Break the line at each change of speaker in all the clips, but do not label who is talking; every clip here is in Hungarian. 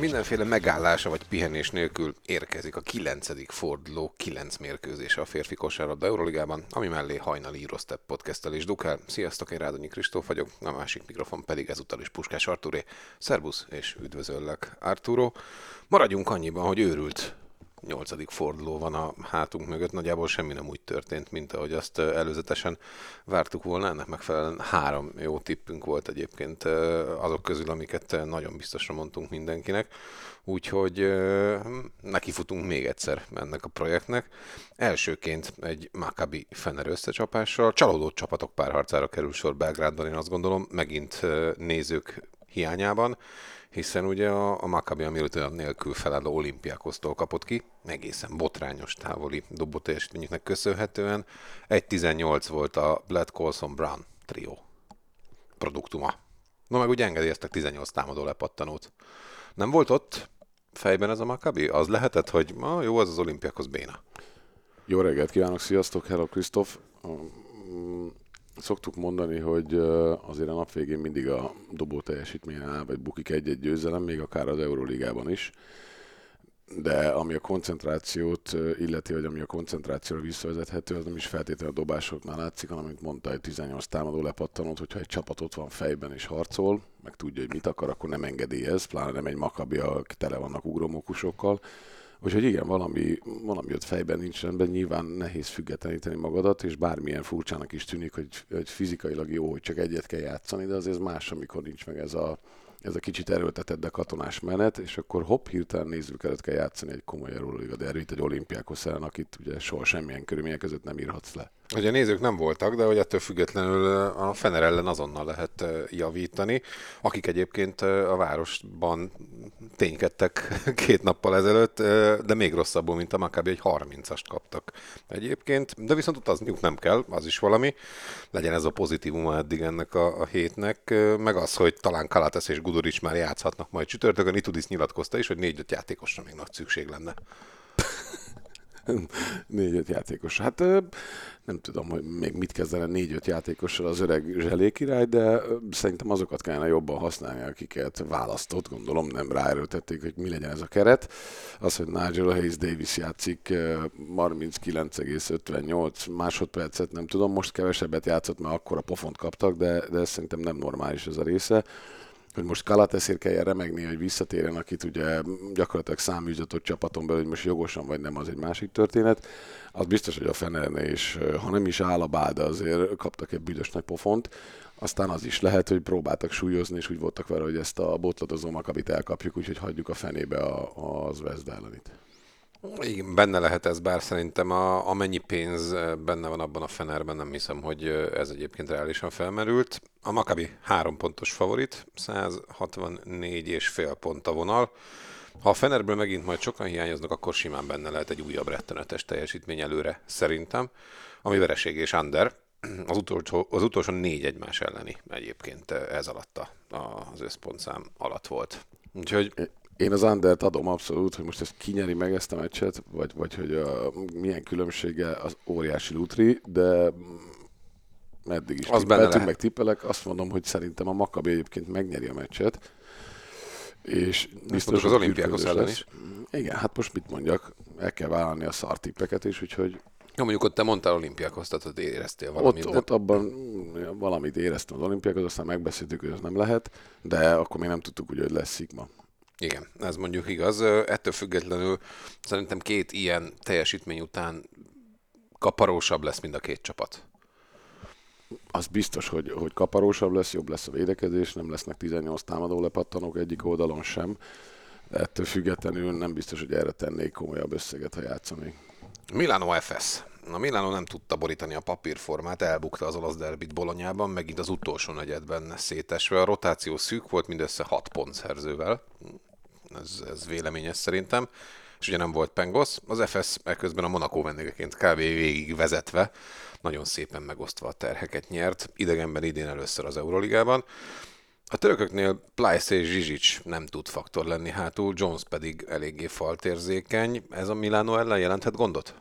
Mindenféle megállása vagy pihenés nélkül érkezik a 9. forduló 9 mérkőzése a férfi kosárlabda Euroligában, ami mellé hajnali Eurostep podcasttel is dukál. Sziasztok, én Rádonyi Kristóf vagyok, a másik mikrofon pedig ezúttal is Puskás Arturé. Szerbusz és üdvözöllek, Arturo. Maradjunk annyiban, hogy őrült nyolcadik forduló van a hátunk mögött, nagyjából semmi nem úgy történt, mint ahogy azt előzetesen vártuk volna. Ennek megfelelően három jó tippünk volt egyébként azok közül, amiket nagyon biztosra mondtunk mindenkinek. Úgyhogy nekifutunk még egyszer ennek a projektnek. Elsőként egy Maccabi Fener összecsapással. Csalódott csapatok párharcára kerül sor Belgrádban, én azt gondolom, megint nézők hiányában hiszen ugye a, a Maccabi a Milutin nélkül felálló olimpiákosztól kapott ki, egészen botrányos távoli dobó teljesítményüknek köszönhetően. 1-18 volt a Bled Colson Brown trió produktuma. No meg ugye engedélyeztek 18 támadó lepattanót. Nem volt ott fejben ez a Maccabi? Az lehetett, hogy ma jó, az az olimpiákhoz béna.
Jó reggelt kívánok, sziasztok, hello Krisztof. Szoktuk mondani, hogy azért a nap végén mindig a dobó teljesítményen áll, vagy bukik egy-egy győzelem, még akár az Euróligában is. De ami a koncentrációt illeti, vagy ami a koncentrációra visszavezethető, az nem is feltétlenül a dobásoknál látszik, hanem, mint mondta, egy 18 támadó lepattanót, hogyha egy csapat ott van fejben és harcol, meg tudja, hogy mit akar, akkor nem engedélyez, pláne nem egy makabi, aki tele vannak ugromókusokkal, Úgyhogy igen, valami, valami ott fejben nincs rendben, nyilván nehéz függetleníteni magadat, és bármilyen furcsának is tűnik, hogy, hogy fizikailag jó, hogy csak egyet kell játszani, de azért más, amikor nincs meg ez a, ez a kicsit erőltetett, de katonás menet, és akkor hopp, hirtelen nézők előtt kell játszani egy komoly Euróliga derbyt, egy olimpiákos ellen, akit ugye soha semmilyen körülmények között nem írhatsz le.
Ugye nézők nem voltak, de hogy ettől függetlenül a Fener ellen azonnal lehet javítani, akik egyébként a városban ténykedtek két nappal ezelőtt, de még rosszabbul, mint a Maccabi, egy 30-ast kaptak egyébként, de viszont utazniuk nem kell, az is valami, legyen ez a pozitívuma eddig ennek a, a hétnek, meg az, hogy talán Kalates és Guduric már játszhatnak majd csütörtökön, Itudis nyilatkozta is, hogy négy-öt játékosra még nagy szükség lenne.
Négy-öt játékos. Hát nem tudom, hogy még mit kezdene négy-öt játékossal az öreg zselékirály, de szerintem azokat kellene jobban használni, akiket választott, gondolom nem ráerőltették, hogy mi legyen ez a keret. Az, hogy Nigel Hayes Davis játszik 39,58 másodpercet, nem tudom, most kevesebbet játszott, mert akkor a pofont kaptak, de, de szerintem nem normális ez a része hogy most Kalateszért kelljen remegni, hogy visszatérjen, akit ugye gyakorlatilag száműzött csapaton belül, hogy most jogosan vagy nem, az egy másik történet. Az biztos, hogy a Fenerné és ha nem is áll a báda, azért kaptak egy büdös nagy pofont. Aztán az is lehet, hogy próbáltak súlyozni, és úgy voltak vele, hogy ezt a botladozó makabit elkapjuk, úgyhogy hagyjuk a fenébe a, az Vezd ellenit.
Igen, benne lehet ez, bár szerintem a, amennyi pénz benne van abban a Fenerben, nem hiszem, hogy ez egyébként reálisan felmerült. A Maccabi három pontos favorit, 164 és fél pont a vonal. Ha a Fenerből megint majd sokan hiányoznak, akkor simán benne lehet egy újabb rettenetes teljesítmény előre, szerintem, ami vereség és under. Az utolsó, az utolsó négy egymás elleni egyébként ez alatt a, az összpontszám alatt volt. Úgyhogy
én az Andert adom abszolút, hogy most ezt kinyeri meg ezt a meccset, vagy, vagy hogy a, milyen különbsége az óriási lutri, de meddig is
az tippeltünk,
meg tippelek, azt mondom, hogy szerintem a Makabi egyébként megnyeri a meccset. És
biztos az olimpiákhoz ellen is.
Igen, hát most mit mondjak, el kell vállalni a szartippeket is, úgyhogy
Ja, mondjuk ott te mondtál olimpiákhoz, tehát ott éreztél valamit.
Ott, de... ott abban valamit éreztem az olimpiákhoz, aztán megbeszéltük, hogy ez nem lehet, de akkor még nem tudtuk, hogy lesz szigma.
Igen, ez mondjuk igaz. Ettől függetlenül szerintem két ilyen teljesítmény után kaparósabb lesz mind a két csapat.
Az biztos, hogy, hogy kaparósabb lesz, jobb lesz a védekezés, nem lesznek 18 támadó lepattanók egyik oldalon sem. De ettől függetlenül nem biztos, hogy erre tennék komolyabb összeget, ha játszanék.
Milano FS. A Milano nem tudta borítani a papírformát, elbukta az olasz derbit Bolonyában, megint az utolsó negyedben szétesve. A rotáció szűk volt, mindössze 6 pont szerzővel ez, ez véleményes szerintem. és ugye nem volt Pengos, az FS ekközben a Monaco vendégeként kb. végig vezetve, nagyon szépen megosztva a terheket nyert, idegenben idén először az Euroligában. A törököknél Plyce és Zsizsics nem tud faktor lenni hátul, Jones pedig eléggé faltérzékeny. Ez a Milano ellen jelenthet gondot?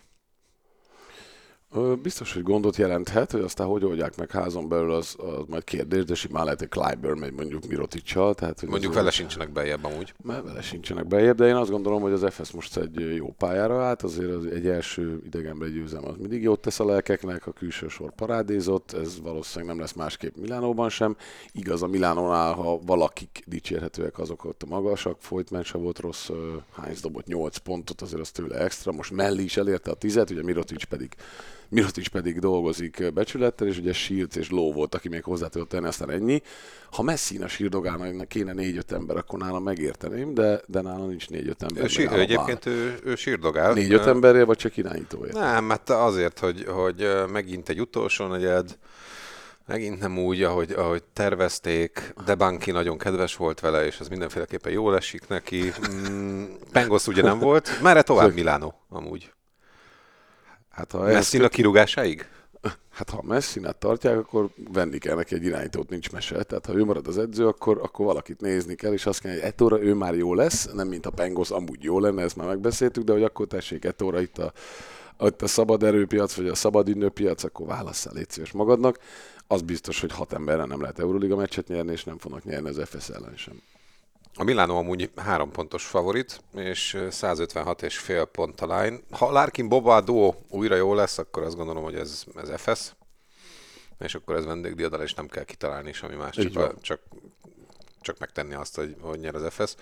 Biztos, hogy gondot jelenthet, hogy aztán hogy oldják meg házon belül, az, az majd kérdés, de simán lehet, hogy Clyburn megy mondjuk Miroticsal. Tehát, hogy
mondjuk vele sincsenek bejebb amúgy.
Mert vele sincsenek bejebb, de én azt gondolom, hogy az FS most egy jó pályára állt, azért az egy első idegenben győzelem az mindig jót tesz a lelkeknek, a külső sor parádézott, ez valószínűleg nem lesz másképp Milánóban sem. Igaz, a Milánónál, ha valakik dicsérhetőek, azok ott a magasak, Folytman se volt rossz, Heinz dobott 8 pontot, azért az tőle extra, most Melli is elérte a 10 ugye Mirotic pedig Mirotic pedig dolgozik becsülettel, és ugye Shields és Low volt, aki még hozzá tudott tenni, aztán ennyi. Ha Messina sírdogának kéne négy-öt ember, akkor nálam megérteném, de, de nálam nincs négy-öt ember.
Ő, sír, egyébként ő, ő sírdogál.
Négy-öt emberért, vagy csak irányítóért?
Nem, mert hát azért, hogy, hogy megint egy utolsó negyed, Megint nem úgy, ahogy, ahogy tervezték, de Banki nagyon kedves volt vele, és ez mindenféleképpen jól esik neki. Mm, Pengos ugye nem volt, merre tovább Milánó amúgy? Hát ha Messi a kirúgásáig?
Hát ha Messinát tartják, akkor venni kell neki egy irányítót, nincs mese. Tehát ha ő marad az edző, akkor, akkor valakit nézni kell, és azt kell, hogy Etóra ő már jó lesz, nem mint a Pengos amúgy jó lenne, ezt már megbeszéltük, de hogy akkor tessék Etóra itt a, itt a szabad erőpiac, vagy a szabad ünnőpiac, akkor válasszál légy szíves magadnak. Az biztos, hogy hat emberre nem lehet Euroliga meccset nyerni, és nem fognak nyerni az FS ellen sem.
A Milano amúgy három pontos favorit, és 156 és fél pont a line. Ha Larkin Boba duo újra jó lesz, akkor azt gondolom, hogy ez, ez FS, és akkor ez vendégdiadal, és nem kell kitalálni ami más, csak, csak, csak megtenni azt, hogy, hogy nyer az FS.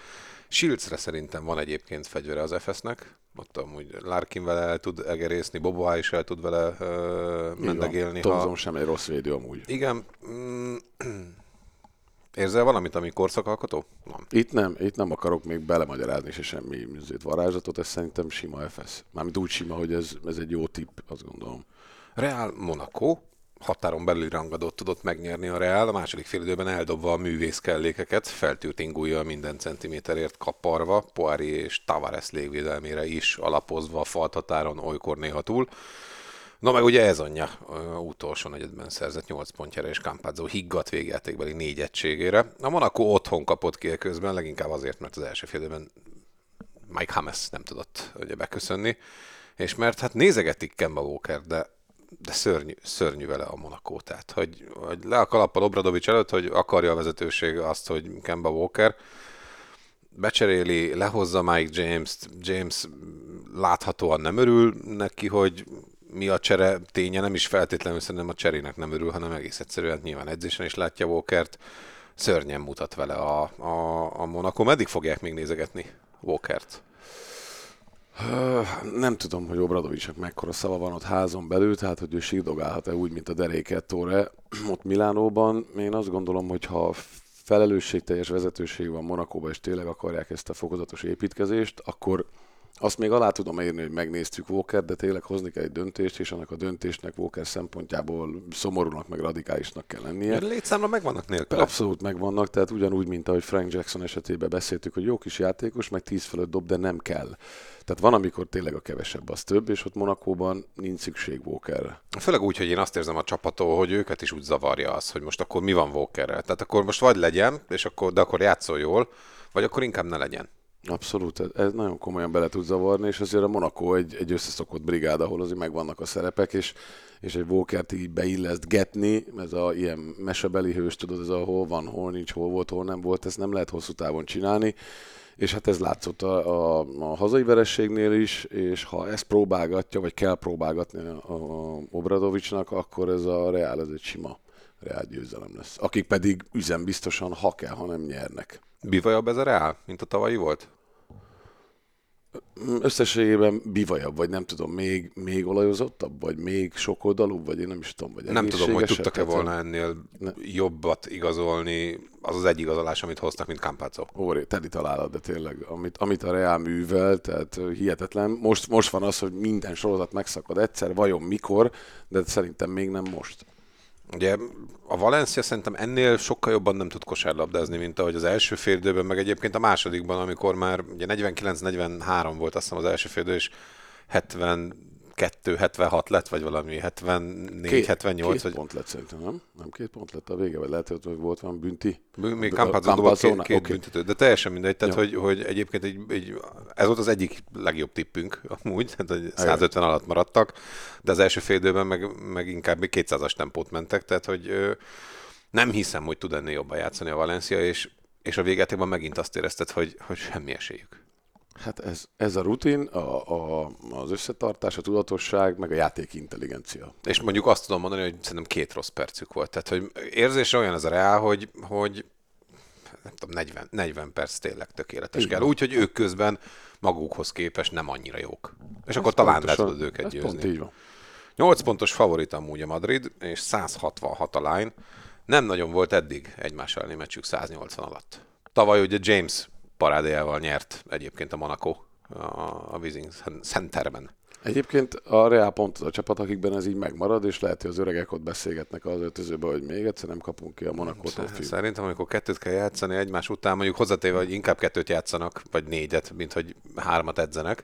Shieldsre szerintem van egyébként fegyvere az FS-nek, ott amúgy Larkin vele el tud egerészni, Boboá is el tud vele uh, mendegélni.
Thompson ha... sem egy rossz védő amúgy.
Igen. Mm, Érzel valamit, ami korszakalkotó?
Nem. Itt nem, itt nem akarok még belemagyarázni se semmi varázslatot, ez szerintem sima FS. Mármint úgy sima, hogy ez, ez egy jó tipp, azt gondolom.
Real Monaco, határon belüli rangadót tudott megnyerni a Real, a második félidőben eldobva a művész kellékeket, feltűrt ingúja minden centiméterért kaparva, Poiri és Tavares légvédelmére is alapozva a falthatáron olykor néha túl. Na meg ugye ez anyja utolsó negyedben szerzett 8 pontjára, és Campazzo higgadt végjátékbeli négy egységére. A Monaco otthon kapott ki közben, leginkább azért, mert az első félidőben Mike Hames nem tudott ugye beköszönni, és mert hát nézegetik Kemba Walker, de de szörnyű, szörnyű vele a Monaco, tehát hogy, hogy le a kalappal Obradovics előtt, hogy akarja a vezetőség azt, hogy Kemba Walker becseréli, lehozza Mike James-t, James láthatóan nem örül neki, hogy mi a csere ténye, nem is feltétlenül szerintem a cserének nem örül, hanem egész egyszerűen nyilván edzésen is látja Walkert, szörnyen mutat vele a, a, a Monaco. Meddig fogják még nézegetni Walkert?
Nem tudom, hogy Obradovicsnak mekkora szava van ott házon belül, tehát hogy ő sírdogálhat-e úgy, mint a derékettóre ott Milánóban. Én azt gondolom, hogy ha felelősségteljes vezetőség van Monakóban, és tényleg akarják ezt a fokozatos építkezést, akkor azt még alá tudom érni, hogy megnéztük Walker, de tényleg hozni kell egy döntést, és annak a döntésnek Walker szempontjából szomorúnak, meg radikálisnak kell lennie.
Létszámra megvannak nélkül.
Abszolút megvannak, tehát ugyanúgy, mint ahogy Frank Jackson esetében beszéltük, hogy jó kis játékos, meg 10 fölött dob, de nem kell. Tehát van, amikor tényleg a kevesebb az több, és ott Monakóban nincs szükség Walkerre.
Főleg úgy, hogy én azt érzem a csapattól, hogy őket is úgy zavarja az, hogy most akkor mi van Walkerrel. Tehát akkor most vagy legyen, és akkor, de akkor játszol jól, vagy akkor inkább ne legyen.
Abszolút, ez nagyon komolyan bele tud zavarni, és azért a Monaco egy, egy összeszokott brigád, ahol azért megvannak a szerepek, és, és egy Walkert így beillesztgetni, ez a ilyen mesebeli hős, tudod, ez a hol van, hol nincs, hol volt, hol nem volt, ezt nem lehet hosszú távon csinálni, és hát ez látszott a, a, a hazai verességnél is, és ha ezt próbálgatja, vagy kell próbálgatni a, a Obradovicsnak, akkor ez a Reál, ez egy sima Reál győzelem lesz. Akik pedig üzembiztosan, ha kell, ha nem nyernek.
Bivajabb ez a Reál, mint a tavalyi volt?
Összességében bivajabb, vagy nem tudom, még, még olajozottabb, vagy még sokoldalúbb, vagy én nem is tudom, vagy
Nem tudom, hogy tudtak-e volna ennél ne. jobbat igazolni, az az egy igazolás, amit hoztak, mint Campazzo.
Óri, teli találat, de tényleg, amit, amit a Real művel, tehát hihetetlen. Most, most van az, hogy minden sorozat megszakad egyszer, vajon mikor, de szerintem még nem most.
Ugye a Valencia szerintem ennél sokkal jobban nem tud kosárlabdázni, mint ahogy az első férdőben, meg egyébként a másodikban, amikor már ugye 49-43 volt azt hiszem az első férdő, és 70 2-76 lett, vagy valami 74-78.
Két
vagy...
pont lett szerintem, nem? Nem két pont lett a vége, vagy lehet, hogy volt van bünti?
Még Campazzo két, két okay. büntető, de teljesen mindegy, tehát hogy, hogy egyébként egy, egy, ez volt az egyik legjobb tippünk amúgy, tehát 150 alatt maradtak, de az első fél időben meg, meg inkább még 200-as tempót mentek, tehát hogy nem hiszem, hogy tud ennél jobban játszani a Valencia, és, és a végetéban megint azt érezted, hogy, hogy semmi esélyük.
Hát ez, ez a rutin, a, a, az összetartás, a tudatosság, meg a játék intelligencia.
És mondjuk azt tudom mondani, hogy szerintem két rossz percük volt. Tehát, hogy érzésre olyan ez a reál, hogy, hogy nem tudom, 40, 40 perc tényleg tökéletes kell. Úgyhogy ők közben magukhoz képest nem annyira jók. És ez akkor talán le tudod őket győzni. Pont így van. 8 pontos favorit amúgy a Madrid, és 166 a line. Nem nagyon volt eddig egymás elleni meccsük 180 alatt. Tavaly ugye James parádéjával nyert egyébként a Monaco a Wizing Centerben.
Egyébként a Real pont az a csapat, akikben ez így megmarad, és lehet, hogy az öregek ott beszélgetnek az öltözőben, hogy még egyszer nem kapunk ki a Monakótól.
Szerintem, amikor kettőt kell játszani egymás után, mondjuk hozzátéve, hogy inkább kettőt játszanak, vagy négyet, mint hogy hármat edzenek.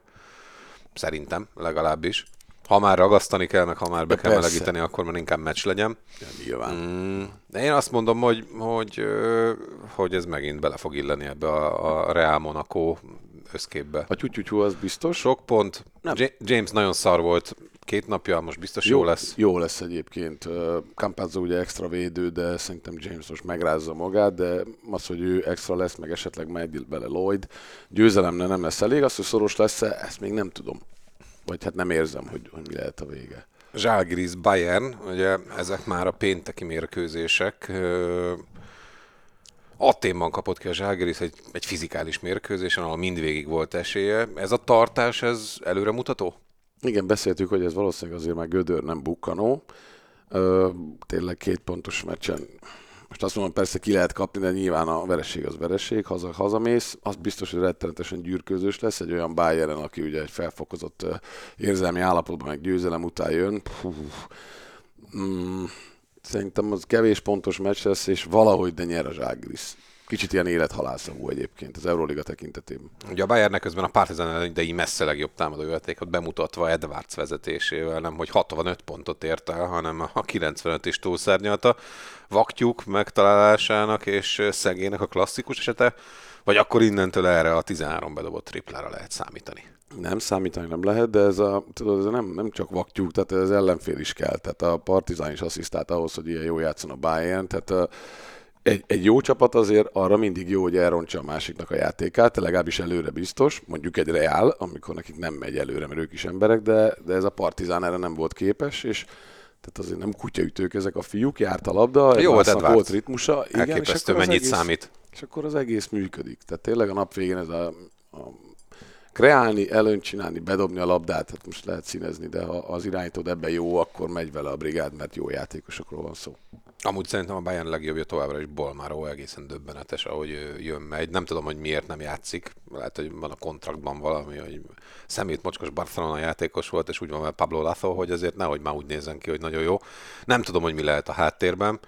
Szerintem, legalábbis. Ha már ragasztani kell, meg ha már be De kell persze. melegíteni, akkor már inkább meccs legyen.
Ja, nyilván. Mm,
én azt mondom, hogy, hogy, hogy ez megint bele fog illeni ebbe a, a Real Monaco összképbe.
A tyutyutyú az biztos.
Sok pont. Nem. James nagyon szar volt két napja, most biztos jó, jó lesz.
Jó lesz egyébként. Campazzo ugye extra védő, de szerintem James most megrázza magát, de az, hogy ő extra lesz, meg esetleg megy bele Lloyd, győzelemre nem lesz elég, az, hogy szoros lesz ezt még nem tudom vagy hát nem érzem, hogy, hogy mi lehet a vége.
Zságriz Bayern, ugye ezek már a pénteki mérkőzések. Aténban kapott ki a Zságriz egy, egy fizikális mérkőzésen, ahol mindvégig volt esélye. Ez a tartás, ez előre mutató?
Igen, beszéltük, hogy ez valószínűleg azért már Gödör nem bukkanó. Ö, tényleg két pontos meccsen most azt mondom, persze ki lehet kapni, de nyilván a vereség az vereség, haza, hazamész, az biztos, hogy rettenetesen gyűrkőzős lesz, egy olyan Bayern, aki ugye egy felfokozott érzelmi állapotban, meg győzelem után jön. Puh, mm, szerintem az kevés pontos meccs lesz, és valahogy de nyer a Zságris kicsit ilyen élethalászavú egyébként az Euróliga tekintetében.
Ugye a Bayernnek közben a Partizan idei messze legjobb támadó játékot bemutatva Edwards vezetésével, nem hogy 65 pontot ért el, hanem a 95 is túlszárnyalta. Vaktyúk megtalálásának és szegének a klasszikus esete, vagy akkor innentől erre a 13 bedobott triplára lehet számítani?
Nem számítani nem lehet, de ez, a, tudod, ez nem, nem csak vaktyúk, tehát ez ellenfél is kell. Tehát a Partizán is asszisztált ahhoz, hogy ilyen jó játszon a Bayern. Tehát a, egy, egy jó csapat azért arra mindig jó, hogy elrontsa a másiknak a játékát, legalábbis előre biztos, mondjuk egy Real, amikor nekik nem megy előre, mert ők is emberek, de, de ez a Partizán erre nem volt képes, és tehát azért nem kutyaütők ezek a fiúk, járt a labda,
jó, volt,
volt ritmusa.
Igen, és akkor mennyit egész, számít.
És akkor az egész működik. Tehát tényleg a nap végén ez a, a kreálni, előnyt csinálni, bedobni a labdát, hát most lehet színezni, de ha az irányítod ebben jó, akkor megy vele a brigád, mert jó játékosokról van szó.
Amúgy szerintem a Bayern legjobbja továbbra is Bolmáró, egészen döbbenetes, ahogy jön megy. Nem tudom, hogy miért nem játszik. Lehet, hogy van a kontraktban valami, hogy szemét mocskos Barcelona játékos volt, és úgy van vele Pablo Lazo, hogy azért nehogy már úgy nézzen ki, hogy nagyon jó. Nem tudom, hogy mi lehet a háttérben.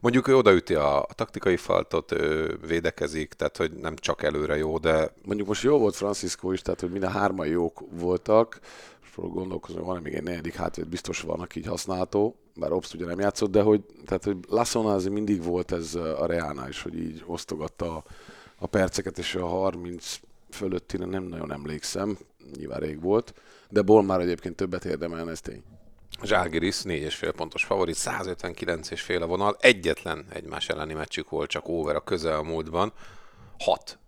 Mondjuk ő odaüti a, a taktikai faltot, ő védekezik, tehát hogy nem csak előre jó, de...
Mondjuk most jó volt Francisco is, tehát hogy mind a hárman jók voltak, és gondolkozom, hogy van még egy negyedik hátvéd, biztos van, aki így használható, bár Obst ugye nem játszott, de hogy, tehát, hogy Lassona azért mindig volt ez a Reálnál is, hogy így osztogatta a, a perceket, és a 30 fölöttire nem nagyon emlékszem, nyilván rég volt, de Ból már egyébként többet érdemel, ez tény.
Zságirisz 4,5 pontos favorit, 159,5 a vonal, egyetlen egymás elleni meccsük volt csak over a közelmúltban, 6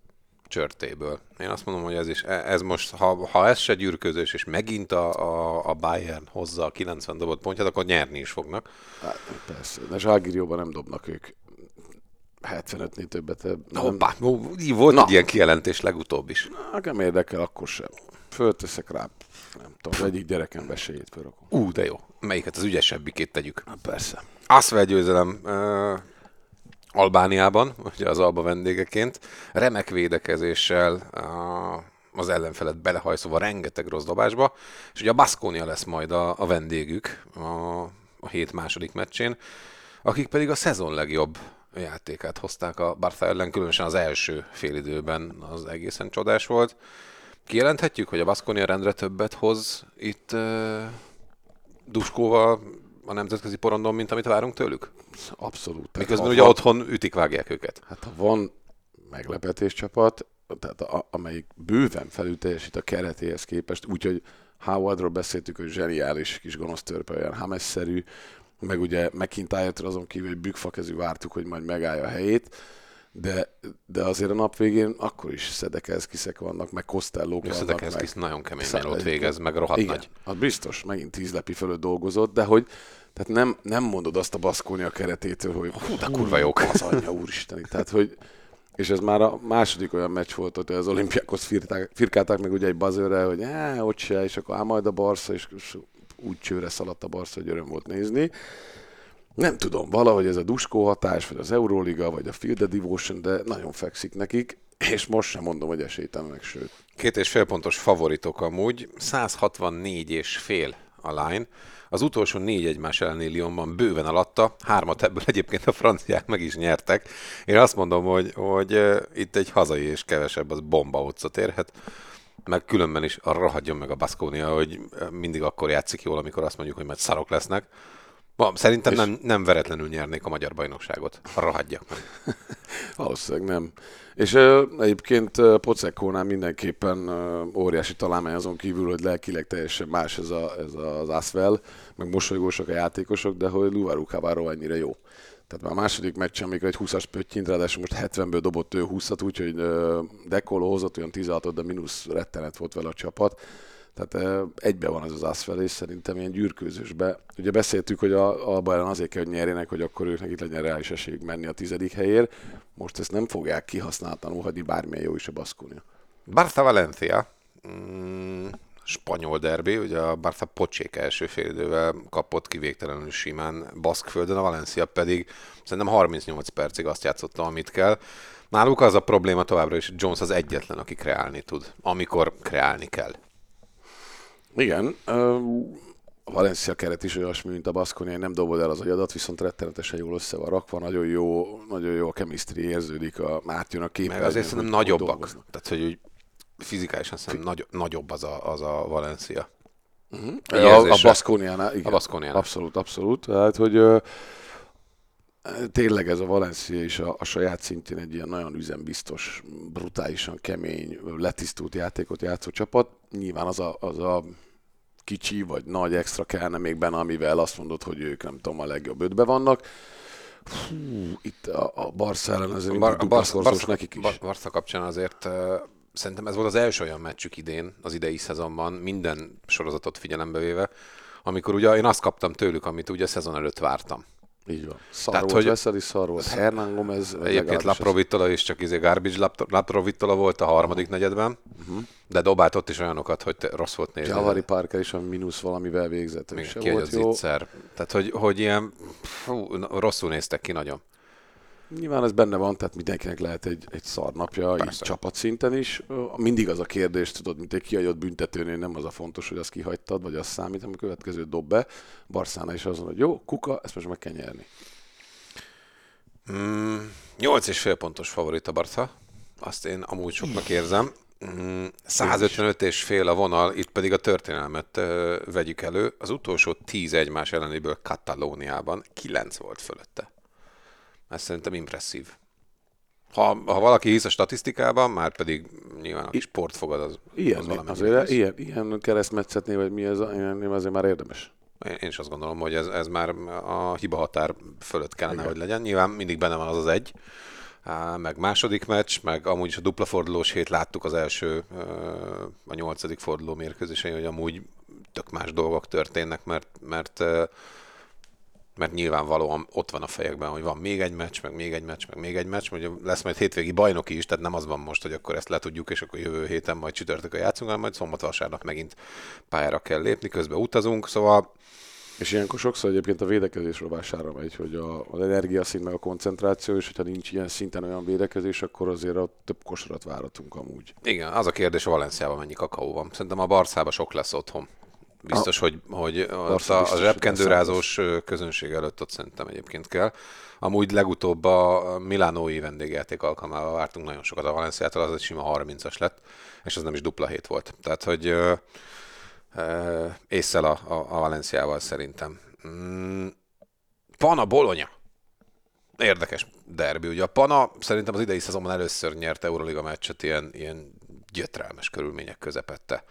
csörtéből. Én azt mondom, hogy ez is, e- ez most, ha, ha ez se gyűrközős, és megint a, a, a Bayern hozza a 90 dobott pontját, akkor nyerni is fognak.
Hát, persze, de Zságirióban nem dobnak ők 75-nél többet.
Nem... Hoppá, volt Na. egy ilyen kijelentés legutóbb is.
Na, nem érdekel, akkor sem. Fölteszek rá, nem tudom, az egyik gyerekem besélyét felrakom.
Ú, de jó. Melyiket az ügyesebbikét tegyük?
Na, persze.
Azt győzelem. Uh, Albániában, ugye az Alba vendégeként, remek védekezéssel az ellenfelet belehajszolva rengeteg rossz dobásba, és ugye a Baskonia lesz majd a, a vendégük a, a hét második meccsén. akik pedig a szezon legjobb játékát hozták a Barca ellen, különösen az első félidőben az egészen csodás volt. Kijelenthetjük, hogy a Baskonia rendre többet hoz itt uh, Duskóval a nemzetközi porondon, mint amit várunk tőlük?
Abszolút.
Miközben ugye
van-
otthon ütik, vágják őket.
Hát ha van meglepetés csapat, tehát a, amelyik bőven felül teljesít a keretéhez képest, úgyhogy Howardról beszéltük, hogy zseniális kis gonosz törpe, olyan Hames-szerű, meg ugye McIntyre-től azon kívül, hogy bükfakezű vártuk, hogy majd megállja a helyét, de, de azért a nap végén akkor is Szedekelszkiszek vannak, meg Costellók vannak,
Szedekelszkis
meg...
nagyon kemény melót végez, meg rohadt
Igen,
nagy.
az biztos, megint tíz lepi fölött dolgozott, de hogy tehát nem, nem mondod azt a baszkónia keretétől, hogy hú,
de kurva jók.
Az anyja úristeni. Tehát, hogy és ez már a második olyan meccs volt, hogy az olimpiákhoz firták, firkálták meg ugye egy buzzerre, hogy ott se, és akkor áll majd a Barca, és és úgy csőre szaladt a Barca, hogy öröm volt nézni. Nem tudom, valahogy ez a Duskó hatás, vagy az Euróliga, vagy a Field of Devotion, de nagyon fekszik nekik, és most sem mondom, hogy esélytelenek, sőt.
Két és fél pontos favoritok amúgy, 164 és fél a line. Az utolsó négy egymás elleni Lyonban bőven alatta, hármat ebből egyébként a franciák meg is nyertek. Én azt mondom, hogy, hogy itt egy hazai és kevesebb az bomba utcot érhet, meg különben is rohadjon meg a Baskonia, hogy mindig akkor játszik jól, amikor azt mondjuk, hogy majd szarok lesznek. Ma, szerintem
És-
nem, nem veretlenül nyernék a magyar bajnokságot. Rohadjak meg.
Valószínűleg nem. És uh, egyébként Pocekónál mindenképpen uh, óriási találmány azon kívül, hogy lelkileg teljesen más ez, a, ez az Asvel, meg mosolygósak a játékosok, de hogy Luvaru Cavarro annyira jó. Tehát már a második meccs, amikor egy 20-as pöttyint, ráadásul most 70-ből dobott ő 20-at, úgyhogy Dekolo hozott olyan 16 de mínusz rettenet volt vele a csapat. Tehát egybe van az Asvel, és szerintem ilyen gyűrkőzősbe. Ugye beszéltük, hogy a, a Bayern azért kell, hogy nyerjenek, hogy akkor őknek itt legyen reális esélyük menni a tizedik helyért. Most ezt nem fogják kihasználatlanul hagyni, bármilyen jó is a Baskonia.
Barca Valencia, mm, spanyol derbi, ugye a Barca pocsék első félidővel kapott ki végtelenül simán Baszkföldön, a Valencia pedig szerintem 38 percig azt játszotta, amit kell. Náluk az a probléma továbbra is, Jones az egyetlen, aki kreálni tud, amikor kreálni kell.
Igen, a Valencia keret is olyasmi, mint a Baskonia, nem dobod el az agyadat, viszont rettenetesen jól össze van rakva, nagyon jó, nagyon jó a chemistry érződik, a, átjön a képet.
Meg azért szerintem nagyobbak. Tehát, hogy úgy fizikálisan szerintem nagy, nagyobb az a, az a Valencia. Egy
A, a. Baszkóniánál, igen.
A Baskoniánál.
Abszolút, abszolút. Tehát, hogy ö, tényleg ez a Valencia is a, a saját szintjén egy ilyen nagyon üzembiztos, brutálisan kemény, letisztult játékot játszó csapat. Nyilván az a, az a kicsi vagy nagy extra kellene még benne, amivel azt mondod, hogy ők nem tudom, a legjobb ötbe vannak. Hú, itt a, a Barca ellen azért
Bar- Barca-
szorszós
Barca-
nekik is.
Bar- Barca kapcsán azért uh, szerintem ez volt az első olyan meccsük idén, az idei szezonban, minden sorozatot figyelembe véve, amikor ugye én azt kaptam tőlük, amit ugye a szezon előtt vártam.
Így van. Szar
Tehát,
volt
hogy-
Veseli, szar volt Hernán Gomez.
Egyébként Laprovitola is csak izé garbage Lap- Laprovitola volt a harmadik negyedben, uh-huh. de dobált ott is olyanokat, hogy te- rossz volt nézni.
Javari Parker is a mínusz valamivel végzett,
Még ki
volt
az
jó.
zicser. Tehát, hogy, hogy ilyen fú, rosszul néztek ki nagyon.
Nyilván ez benne van, tehát mindenkinek lehet egy, egy szar napja, így csapatszinten is. Mindig az a kérdés, tudod, mint egy kihagyott büntetőnél, nem az a fontos, hogy azt kihagytad, vagy az számít, hanem a következő dob be. Barszána is azon, hogy jó, kuka, ezt most meg kell nyerni.
Mm, 8 és fél pontos favorit a Barca. Azt én amúgy soknak érzem. Mm, 155 és fél a vonal, itt pedig a történelmet ö, vegyük elő. Az utolsó 10 egymás ellenéből Katalóniában 9 volt fölötte. Ez szerintem impresszív. Ha, ha valaki hisz a statisztikában, már pedig nyilván aki sport fogad, az,
Ilyen,
az valamennyire
azért,
hisz.
ilyen, ilyen keresztmetszetné, vagy mi ez, ilyen, azért már érdemes.
Én is azt gondolom, hogy ez, ez már a hiba határ fölött kellene, hogy legyen. Nyilván mindig benne van az az egy, meg második meccs, meg amúgy is a dupla fordulós hét láttuk az első, a nyolcadik forduló mérkőzésen, hogy amúgy tök más dolgok történnek, mert, mert mert nyilvánvalóan ott van a fejekben, hogy van még egy meccs, meg még egy meccs, meg még egy meccs, hogy lesz majd hétvégi bajnoki is, tehát nem az van most, hogy akkor ezt letudjuk, és akkor jövő héten majd csütörtökön játszunk, hanem majd szombat vasárnap megint pályára kell lépni, közben utazunk, szóval
És ilyenkor sokszor egyébként a védekezés rovására megy, hogy a, az energiaszint meg a koncentráció, és hogyha nincs ilyen szinten olyan védekezés, akkor azért a több kosarat várhatunk amúgy.
Igen, az a kérdés, a Valenciában mennyi kakaó van. Szerintem a Barszában sok lesz otthon. Biztos, hogy, hogy ott a, a zsebkendőrázós közönség előtt ott szerintem egyébként kell. Amúgy legutóbb a Milánói vendégjáték alkalmával vártunk nagyon sokat a Valenciától, az egy sima 30-as lett, és az nem is dupla hét volt. Tehát, hogy észszel a, a, a Valenciával szerintem. Mm, Pana Bologna. Érdekes derbi. Ugye a Pana szerintem az idei szezonban először nyert Euroliga meccset ilyen, ilyen gyötrelmes körülmények közepette.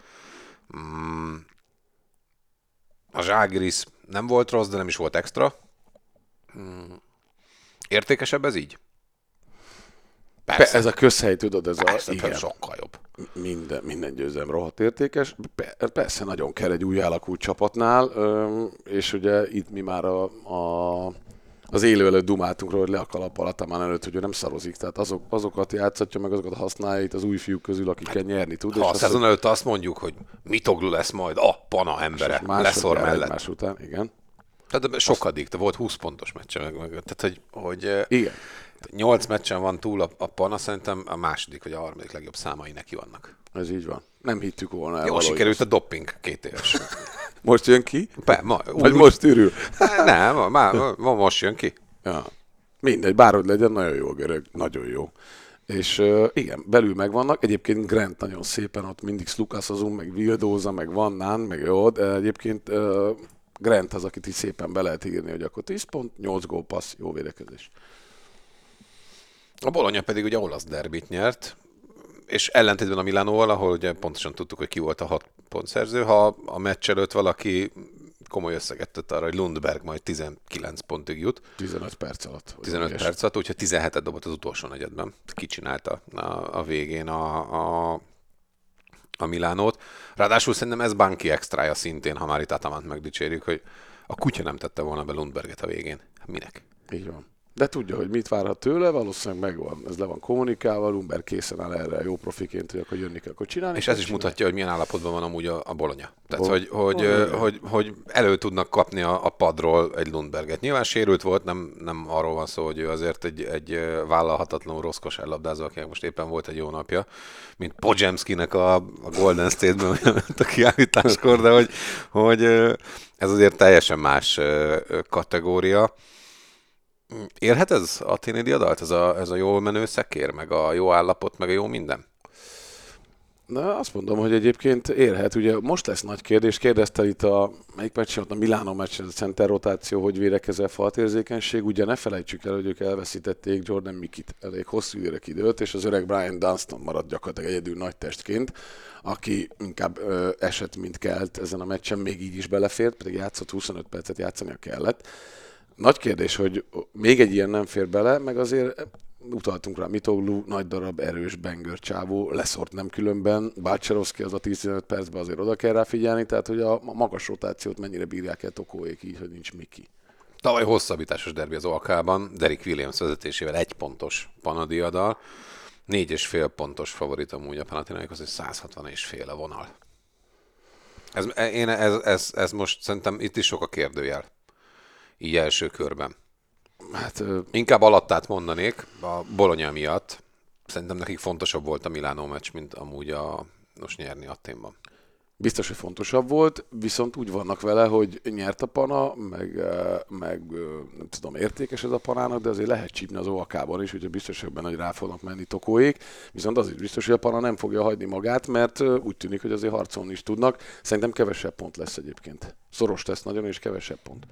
Mm, a Zságris nem volt rossz, de nem is volt extra. Mm, értékesebb ez így?
Persze, ez a közhely, tudod, ez
Persze,
a... Igen,
sokkal jobb.
minden, minden győzelem rohadt értékes. Pe- Persze, nagyon kell egy új alakult csapatnál, és ugye itt mi már a, a az élő előtt dumáltunk róla, hogy le a kalap alatt a előtt, hogy ő nem szarozik. Tehát azok, azokat játszatja, meg azokat használja itt az új fiúk közül, akikkel nyerni tud.
Ha a
azt,
szezon előtt azt mondjuk, hogy mitoglu lesz majd a Pana embere, leszor mellett.
Egymás után, igen.
Tehát sokadik, de volt 20 pontos meccse, meg, meg, tehát hogy, hogy
Igen.
8 meccsen van túl a, a Pana, szerintem a második vagy a harmadik legjobb számai neki vannak.
Ez így van. Nem hittük volna el.
Jó,
valahogy
sikerült a dopping két éves.
Most jön ki?
Be, ma,
Vagy most ürül?
Nem, ma, ma, ma, most jön ki.
Ja. Mindegy, bárhogy legyen, nagyon jó a görög, nagyon jó. És uh, igen, belül megvannak. Egyébként Grant nagyon szépen ott mindig slukaszozunk, meg Vildóza, meg Van Nán, meg jó, de egyébként uh, Grant az, akit így szépen be lehet írni, hogy akkor 10 pont, 8 gól passz, jó védekezés.
A Bologna pedig ugye olasz derbit nyert, és ellentétben a Milánóval, ahol ugye pontosan tudtuk, hogy ki volt a hat pontszerző, ha a meccs előtt valaki komoly összeget tett arra, hogy Lundberg majd 19 pontig jut,
15 perc alatt. hogy
15
ügyes.
perc alatt, úgyhogy 17-et dobott az utolsó negyedben. Kicsinálta a, a végén a, a, a Milánót. Ráadásul szerintem ez banki extrája szintén, ha már itt Atamant megdicsérjük, hogy a kutya nem tette volna be Lundberget a végén. Minek?
Így van. De tudja, hogy mit várhat tőle, valószínűleg megvan. Ez le van kommunikálva, Lumber készen áll erre jó profiként, hogy akkor jönni kell, akkor csinálni.
És ez is
csinálni.
mutatja, hogy milyen állapotban van amúgy a, a Bologna. Tehát,
Bol-
hogy, hogy,
Bologna,
hogy, hogy, elő tudnak kapni a, a padról egy Lundberget. Nyilván sérült volt, nem, nem arról van szó, hogy ő azért egy, egy vállalhatatlanul rossz kosárlabdázó, akinek most éppen volt egy jó napja, mint Podzsemskinek a, a Golden State-ben a kiállításkor, de hogy, hogy ez azért teljesen más kategória. Érhet ez a Tini diadalt? Ez a, ez a jó menő szekér, meg a jó állapot, meg a jó minden?
Na, azt mondom, hogy egyébként érhet. Ugye most lesz nagy kérdés. Kérdezte itt a, melyik meccsen, a Milánó meccsen, a center rotáció, hogy védekezel faltérzékenység. Ugye ne felejtsük el, hogy ők elveszítették Jordan Mikit elég hosszú időre időt, és az öreg Brian Dunston maradt gyakorlatilag egyedül nagy testként, aki inkább ö, esett, mint kelt ezen a meccsen, még így is belefért, pedig játszott 25 percet játszania kellett. Nagy kérdés, hogy még egy ilyen nem fér bele, meg azért utaltunk rá, Mitoglu, nagy darab, erős, bengör csávó, leszort nem különben, Bácsarovszki az a 10-15 percben azért oda kell rá figyelni, tehát hogy a magas rotációt mennyire bírják el tokóék így, hogy nincs Miki.
Tavaly hosszabbításos derbi az Alkában, Derek Williams vezetésével egy pontos panadiadal, négy és fél pontos favorit amúgy a Panathinaikos, és 160 és fél a vonal. Ez, én, ez, ez, ez, most szerintem itt is sok a kérdőjel. Így első körben.
Hát
Inkább alattát mondanék a Bologna miatt. Szerintem nekik fontosabb volt a Milánó meccs, mint amúgy a most nyerni Atténban.
biztos, hogy fontosabb volt, viszont úgy vannak vele, hogy nyert a pana, meg, meg nem tudom, értékes ez a panának, de azért lehet csípni az OAK-ban is, úgyhogy biztos, hogy benne, hogy rá fognak menni tokóék, viszont az is biztos, hogy a pana nem fogja hagyni magát, mert úgy tűnik, hogy azért harcolni is tudnak. Szerintem kevesebb pont lesz egyébként. Szoros tesz nagyon, és kevesebb pont.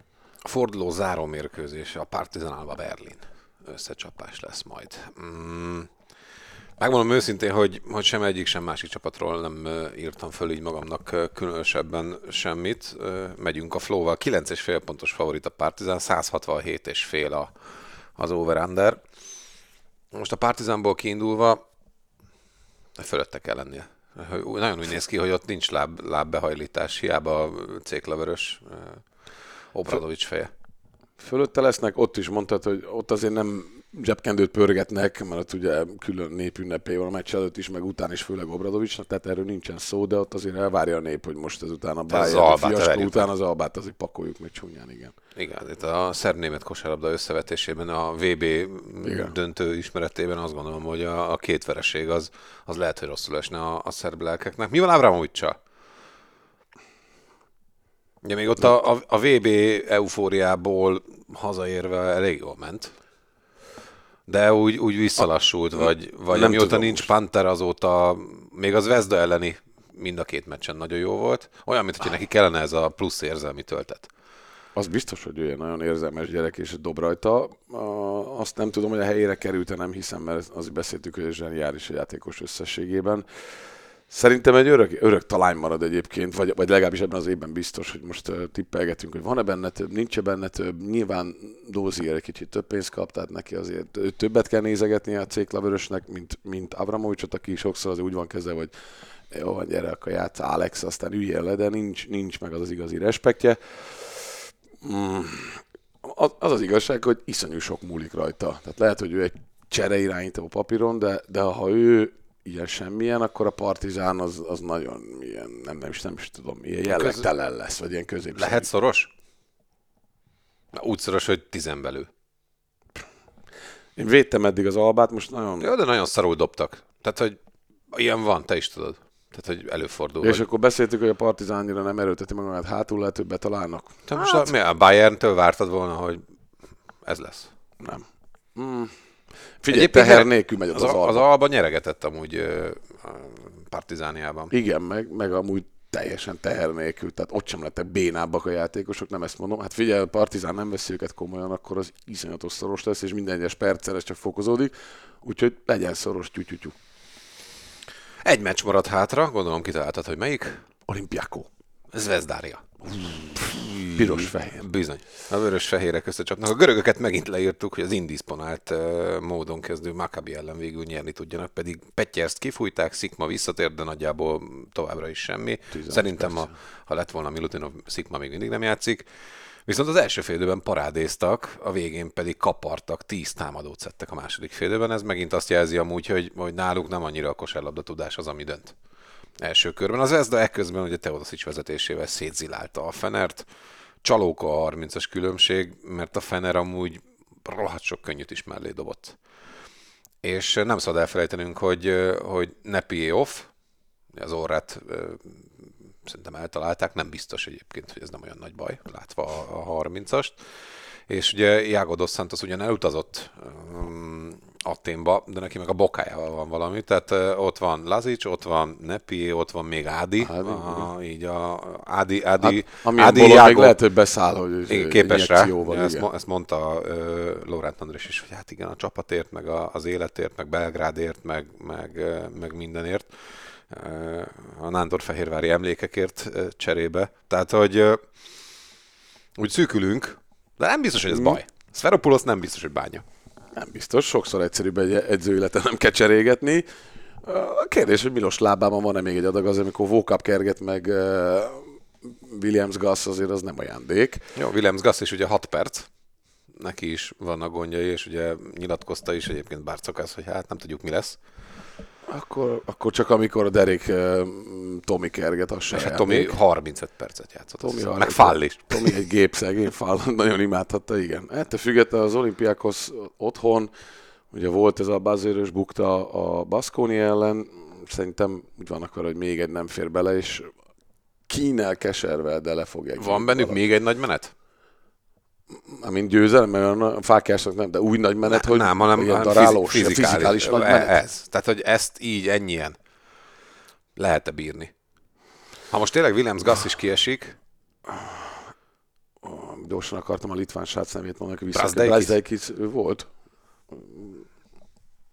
Forduló záró mérkőzése a Partizan Alba Berlin. Összecsapás lesz majd. Mm. Megmondom őszintén, hogy, hogy sem egyik, sem másik csapatról nem írtam föl így magamnak különösebben semmit. Megyünk a flow-val. 9,5 pontos favorit a Partizan, 167 és fél a, az over-under. Most a Partizanból kiindulva fölötte kell lennie. Nagyon úgy néz ki, hogy ott nincs láb, lábbehajlítás, hiába céklavörös Obradovics feje.
Fölötte lesznek, ott is mondtad, hogy ott azért nem zsebkendőt pörgetnek, mert ott ugye külön népünnepé van a meccs előtt is, meg után is, főleg Obradovicsnak, tehát erről nincsen szó, de ott azért elvárja a nép, hogy most ezután a Bayern fiaskó után az albát azért pakoljuk meg csúnyán, igen.
Igen, itt a szerb-német kosárlabda összevetésében a VB
Igen.
döntő ismeretében azt gondolom, hogy a, a két vereség az, az lehet, hogy rosszul esne a, a szerb lelkeknek. Mi van Avramovicsal? Ugye még ott a, a, a VB eufóriából hazaérve elég jól ment. De úgy, úgy visszalassult, a, vagy, vagy
nem
amióta nincs
most.
Panther, azóta még az Vezda elleni mind a két meccsen nagyon jó volt. Olyan, mint hogy neki kellene ez a plusz érzelmi töltet.
Az biztos, hogy olyan nagyon érzelmes gyerek, és dob rajta. Azt nem tudom, hogy a helyére került nem hiszem, mert azt beszéltük, hogy zseniális a játékos összességében. Szerintem egy örök, örök talány marad egyébként, vagy, vagy legalábbis ebben az évben biztos, hogy most uh, tippelgetünk, hogy van-e benne több, nincs-e benne több. Nyilván Dózier egy kicsit több pénzt kap, tehát neki azért többet kell nézegetni a céklavörösnek, mint, mint Abramovicsot, aki sokszor az úgy van kezelve, hogy jó, van, gyere, akkor játsz Alex, aztán üljél le, de nincs, nincs meg az az igazi respektje. Mm, az, az az igazság, hogy iszonyú sok múlik rajta. Tehát lehet, hogy ő egy csere irányító papíron, de, de ha ő ilyen semmilyen, akkor a partizán az, az nagyon ilyen, nem, nem, is, nem is tudom, ilyen jellegtelen lesz, vagy ilyen középszerű.
Lehet szoros? Na, úgy szoros, hogy tizen belül.
Én védtem eddig az albát, most nagyon...
Jó, de nagyon szarul dobtak. Tehát, hogy ilyen van, te is tudod. Tehát, hogy előfordul.
És akkor beszéltük, hogy a partizán annyira nem erőlteti meg magát, hátul lehet, hogy betalálnak.
Te most a, mi, a Bayern-től vártad volna, hogy ez lesz.
Nem. Mm. Figyelj,
Egyébként
teher nélkül megy az,
Az,
alba.
az Alba nyeregetett amúgy a Partizániában.
Igen, meg, meg amúgy teljesen teher nélkül, tehát ott sem lettek bénábbak a játékosok, nem ezt mondom. Hát figyelj, a Partizán nem veszi őket komolyan, akkor az iszonyatos szoros lesz, és minden egyes perccel ez csak fokozódik, úgyhogy legyen szoros, tyutyutyú.
Egy meccs maradt hátra, gondolom kitaláltad, hogy melyik?
Olimpiákó.
Zvezdária.
Piros-fehér.
Bizony. A vörös-fehérek összecsapnak. A görögöket megint leírtuk, hogy az indisponált uh, módon kezdő Maccabi ellen végül nyerni tudjanak, pedig Petyerzt kifújták, Szikma visszatért, de nagyjából továbbra is semmi.
15
Szerintem, a, ha lett volna Milutinov, Szikma még mindig nem játszik. Viszont az első félidőben parádéztak, a végén pedig kapartak, tíz támadót szedtek a második félidőben. Ez megint azt jelzi amúgy, hogy, hogy náluk nem annyira a kosárlabda tudás az, ami dönt első körben. Az Vezda ekközben ugye Teodosic vezetésével szétzilálta a Fenert. Csalóka a 30-as különbség, mert a Fener amúgy rohadt sok könnyűt is mellé dobott. És nem szabad elfelejtenünk, hogy, hogy Nepi off, az orrát szerintem eltalálták, nem biztos egyébként, hogy ez nem olyan nagy baj, látva a, a 30-ast. És ugye Iago dos Santos ugyan elutazott Atténba, de neki meg a bokájával van valami, tehát ott van Lazic, ott van Nepi, ott van még Ádi,
Ádi,
a, így a Ádi, Ádi,
Hát,
Ádi
bolond, még lehet, hogy beszáll, hogy
igen, képes rá. Ja, ezt,
igen.
ezt mondta uh, Lórent András is, hogy hát igen, a csapatért, meg a, az életért, meg Belgrádért, meg, meg, meg mindenért. Uh, a Nándor-Fehérvári emlékekért uh, cserébe. Tehát, hogy uh, úgy szűkülünk, de nem biztos, hogy ez baj. Sferopulos nem biztos, hogy bánja.
Nem biztos, sokszor egyszerűbb egy edzőéleten nem kell cserégetni. A kérdés, hogy Milos lábában van-e még egy adag, az, amikor Vókap kerget meg Williams Gas, azért az nem ajándék.
Jó, Williams Gass is ugye 6 perc, neki is vannak gondjai, és ugye nyilatkozta is egyébként Bárcokász, hogy hát nem tudjuk mi lesz.
Akkor, akkor csak amikor a derék uh, Tomi kerget, az se
hát. Tomi 35 percet játszott,
Tomi
hiszem.
arra-
meg Fall is.
Tomi egy gép szegény fál, nagyon imádhatta, igen. Ettől függetlenül az olimpiákhoz otthon, ugye volt ez a bazőrös bukta a Baszkóni ellen, szerintem úgy vannak vele, hogy még egy nem fér bele, és kínel keservel, de le fogják.
Van bennük még egy nagy menet?
Mint győzelem, mert a fákásnak nem, de úgy nagy menet, hogy
nem, hanem
ilyen
hanem
darálós,
fizi-
fizikális, fizikális nagy
e-
menet.
Ez. Tehát, hogy ezt így ennyien lehet-e bírni? Ha most tényleg Williams Gass is kiesik,
Gyorsan akartam a litván srác nevét mondani, hogy vissza.
Brazdeikis?
Volt.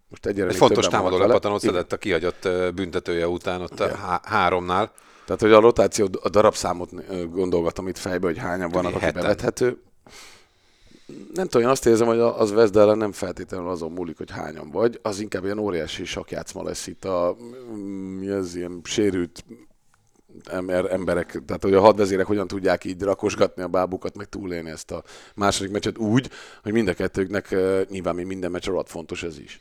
Most egyre
egy fontos támadó lepatanót szedett a kihagyott büntetője után, ott a
Igen.
há- háromnál.
Tehát, hogy a rotáció, a darabszámot gondolgatom itt fejbe, hogy hányan vannak, aki bevethető. Nem tudom, én azt érzem, hogy az Vezda ellen nem feltétlenül azon múlik, hogy hányan vagy, az inkább ilyen óriási sakjátszma lesz itt a mi ez, ilyen sérült ember, emberek, tehát hogy a hadvezérek hogyan tudják így rakosgatni a bábukat, meg túlélni ezt a második meccset úgy, hogy mind a kettőknek ö, nyilván még minden meccs alatt fontos ez is.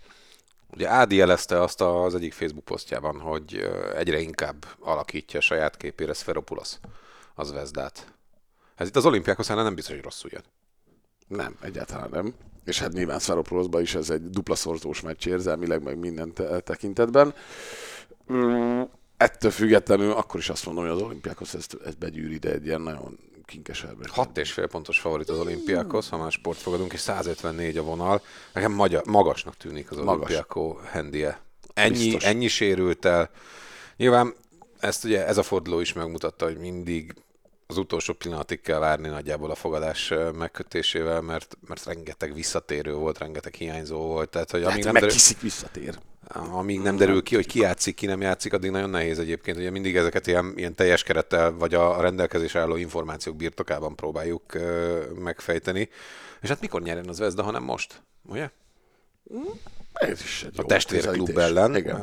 Ugye Ádi jelezte azt az egyik Facebook posztjában, hogy ö, egyre inkább alakítja saját képére Sferopulos az Vezdát. Ez itt az olimpiákhoz nem biztos, hogy rosszul jön.
Nem, egyáltalán nem. És hát nyilván Szaropoloszban is ez egy dupla szorzós meccs érzelmileg, meg minden te- tekintetben. Mm, ettől függetlenül akkor is azt mondom, hogy az olimpiákhoz ezt, ezt begyűri, de egy ilyen nagyon Kinkeselben.
Hat és fél pontos favorit az olimpiákhoz, ha már sport fogadunk, és 154 a vonal. Nekem magyar, magasnak tűnik az olimpiákó hendie. Ennyi,
Biztos.
ennyi sérült el. Nyilván ezt ugye ez a forduló is megmutatta, hogy mindig az utolsó pillanatig kell várni nagyjából a fogadás megkötésével, mert, mert rengeteg visszatérő volt, rengeteg hiányzó volt. Tehát, hogy amíg
Hát
nem, derül,
visszatér.
amíg nem derül ki, hogy ki játszik, ki nem játszik, addig nagyon nehéz egyébként. Ugye mindig ezeket ilyen, ilyen teljes kerettel, vagy a, a rendelkezésre álló információk birtokában próbáljuk ö, megfejteni. És hát mikor nyeren az Vezda, hanem most? Ugye?
Ez is egy
a testvérklub ellen.
Igen.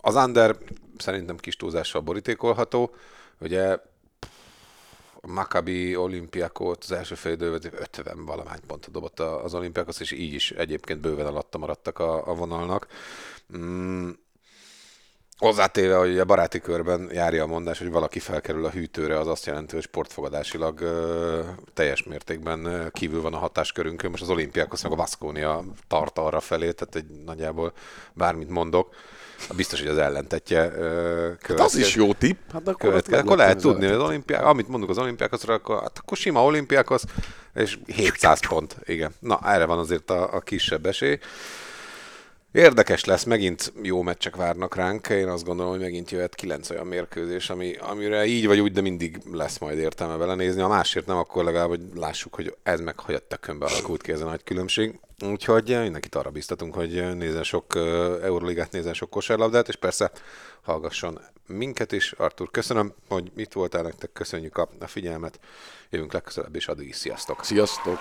Az Under szerintem kis túlzással borítékolható. Ugye Maccabi olimpiákot az első fél időben 50 valamány pontot dobott az olimpiákhoz, és így is egyébként bőven alatta maradtak a, a vonalnak. Mm, Hozzátéve, hogy a baráti körben járja a mondás, hogy valaki felkerül a hűtőre, az azt jelenti, hogy sportfogadásilag ö, teljes mértékben ö, kívül van a hatáskörünkön. Most az olimpiákhoz meg a Vaszkónia tart arra felé, tehát egy nagyjából bármit mondok. Biztos, hogy az ellentetje ö,
Hát az is jó tipp. Hát akkor,
következő.
ott
Akkor lehet tudni, hogy az olimpiák, amit mondunk az olimpiákhoz, akkor, hát akkor sima olimpiákhoz, és 700 pont. Igen. Na, erre van azért a, a kisebb esély. Érdekes lesz, megint jó meccsek várnak ránk. Én azt gondolom, hogy megint jöhet kilenc olyan mérkőzés, ami, amire így vagy úgy, de mindig lesz majd értelme vele nézni. Ha másért nem, akkor legalább, hogy lássuk, hogy ez meg hagyott tökönbe alakult ki ez a nagy különbség. Úgyhogy mindenkit arra biztatunk, hogy nézzen sok Euroligát, nézzen sok kosárlabdát, és persze hallgasson minket is. Artur, köszönöm, hogy itt voltál nektek, köszönjük a, a figyelmet. Jövünk legközelebb, és addig is sziasztok!
Sziasztok!